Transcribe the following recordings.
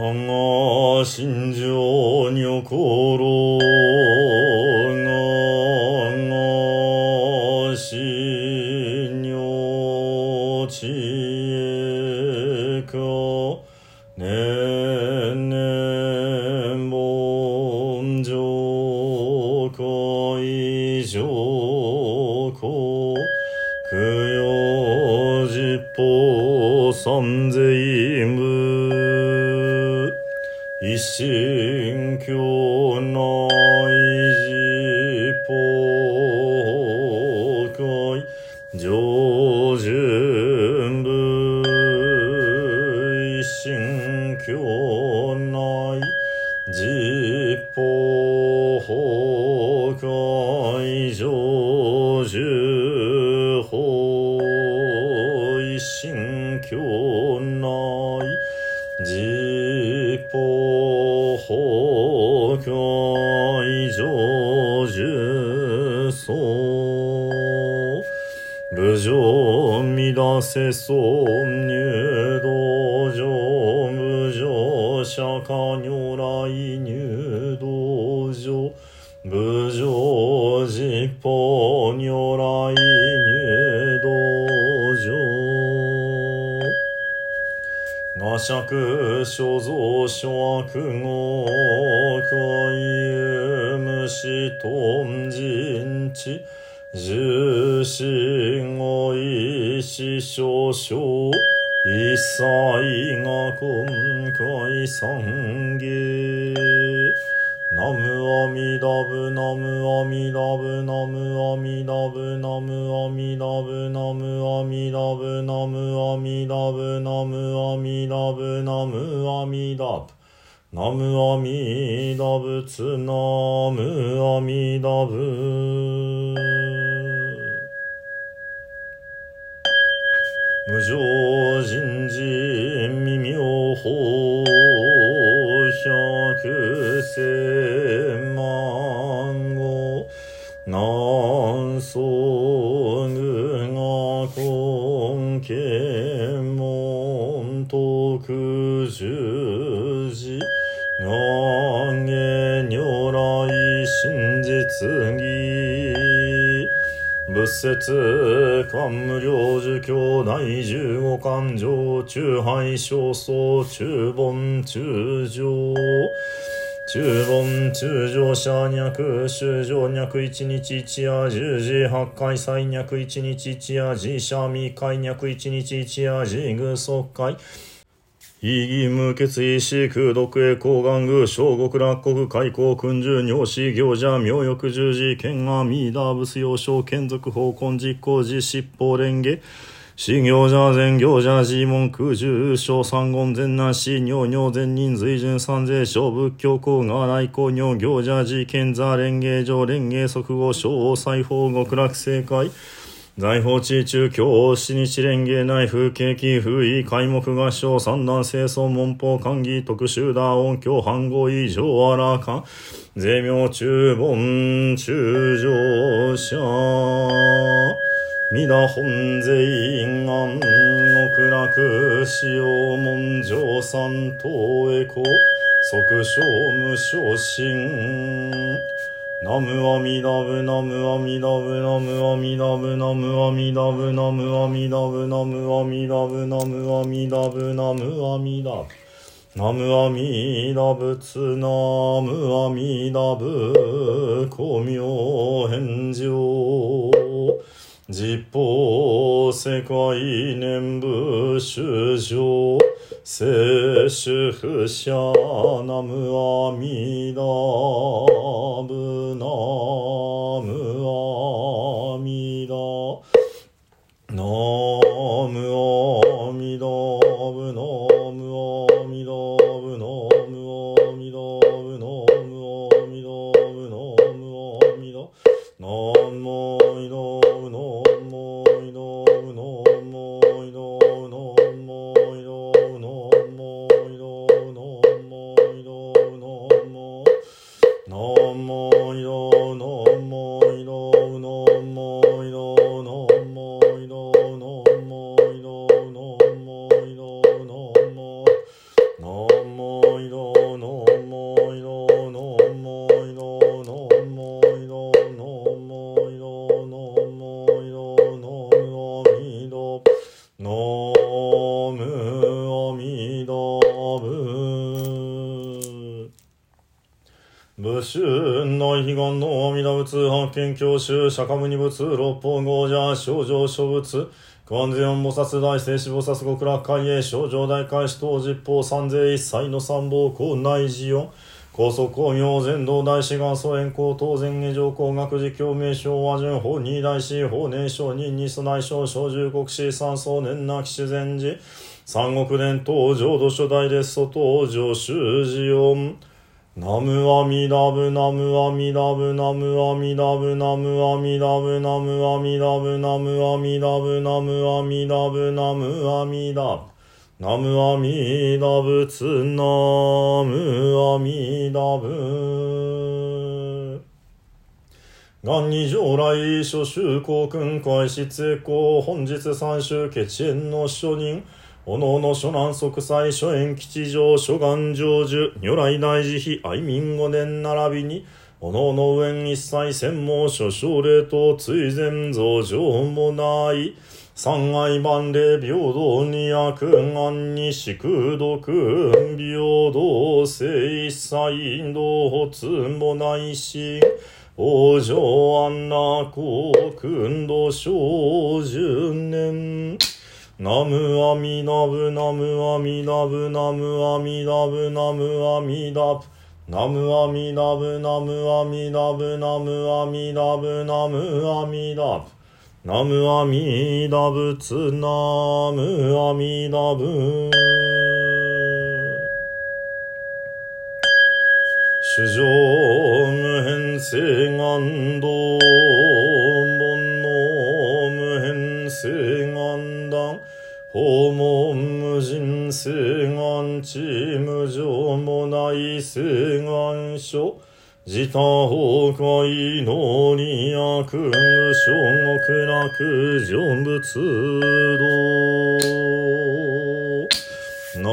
我が心情に心がが心女ちえかねねもんじょうか異常か供養さん三世一心教乱せ尊入道場無常釈迦如来入道場無常実法如来入道場我釈所蔵諸悪語海有無視頓人知重心を意志少々一切が今回三芸ナムアミダブナムアミダブナムアミダブナムアミダブナムアミダブナムアミダブナムアミダブナムアミダブナムアミダブツナムアミダブ無常人事未妙法百千万語。南宋具が根検門徳十字願下如来真実義。仏説官無量寿教大十五勘定中杯少僧中盆中上中盆中上者脈修上脈一日一夜十時八回祭脈一日一夜自社未開脈一日一夜自具即回。異義無決意し空毒へ高願宮小極楽国開口訓授尿子行者妙欲十字剣阿弥陀仏用小剣族法根実行寺執法蓮華修行者全行者寺門空十小三言全なし尿尿全人随順三世小仏教皇が来公尿行者寺剣座蓮華上蓮華即後小裁縫極楽正解財宝地中京死日蓮華内風景気風意開目合唱三段清掃文法官議特殊打音響反語異常あらか。税名中盆中上者皆本税院安極楽使用文上三等へこ即小無昇進ナムアミダブナムアミダブナムアミダブナムアミダブナムアミダブナムアミダブナムアミダブナムアミダブナムアミダ仏ナムアミダブ光明返上実法世界念仏主上聖主不者ナムアミダブナムアミダナムアミダ弥陀仏発見教習釈迦無二仏六方豪者少女諸仏観世音菩薩大聖子菩薩極楽会へ少女大開始等十方三世一切の三宝校内寺四高速工業全道大師元祖円光当然下上工学寺教名称和順法二大師法年少人二祖内省小十国師三宗年なき自然寺。三国伝統浄土初代列祖登場修士音ナムアミダブナムアミダブナムアミダブナムアミダブナムアミダブナムアミダブナムアミダブナムアミダブ。ナムアミダ仏ナムアミダブ。元二上来諸州公君会失栄光本日三州決縁の諸人おのおの諸南即祭諸縁吉祥諸願成就如来大慈悲愛民五年並びにおのおの上一切専門諸奨礼と追善増上もない三愛万礼平等に悪案に宿毒平等性一切同発もないし往生安楽君度小十年。ナムアミダブナムアミダブナムアミダブナムアミダブナムアミダブナムアミダブナムアミダブナムアミダブナムアミダ仏ナムアミダブ主上無変性願道訪問無人性願地無情もない性願書。自他崩壊の利悪無所極楽成仏道なあ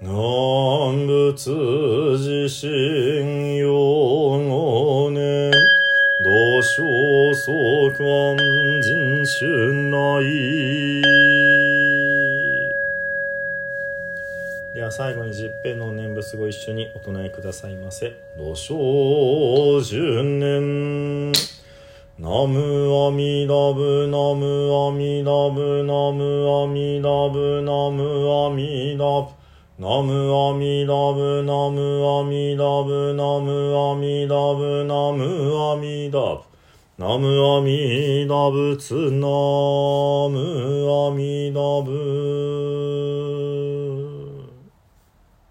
南仏自身用五年同小相関人種内では最後に十平の念仏ご一緒にお唱えくださいませ。土生十年。ナムアミダブナムアミダブナムアミダブナムアミダブナムアミラブナムアミラブナムアミラブナムアミラブ。ナムアミラブツナムアミラブ。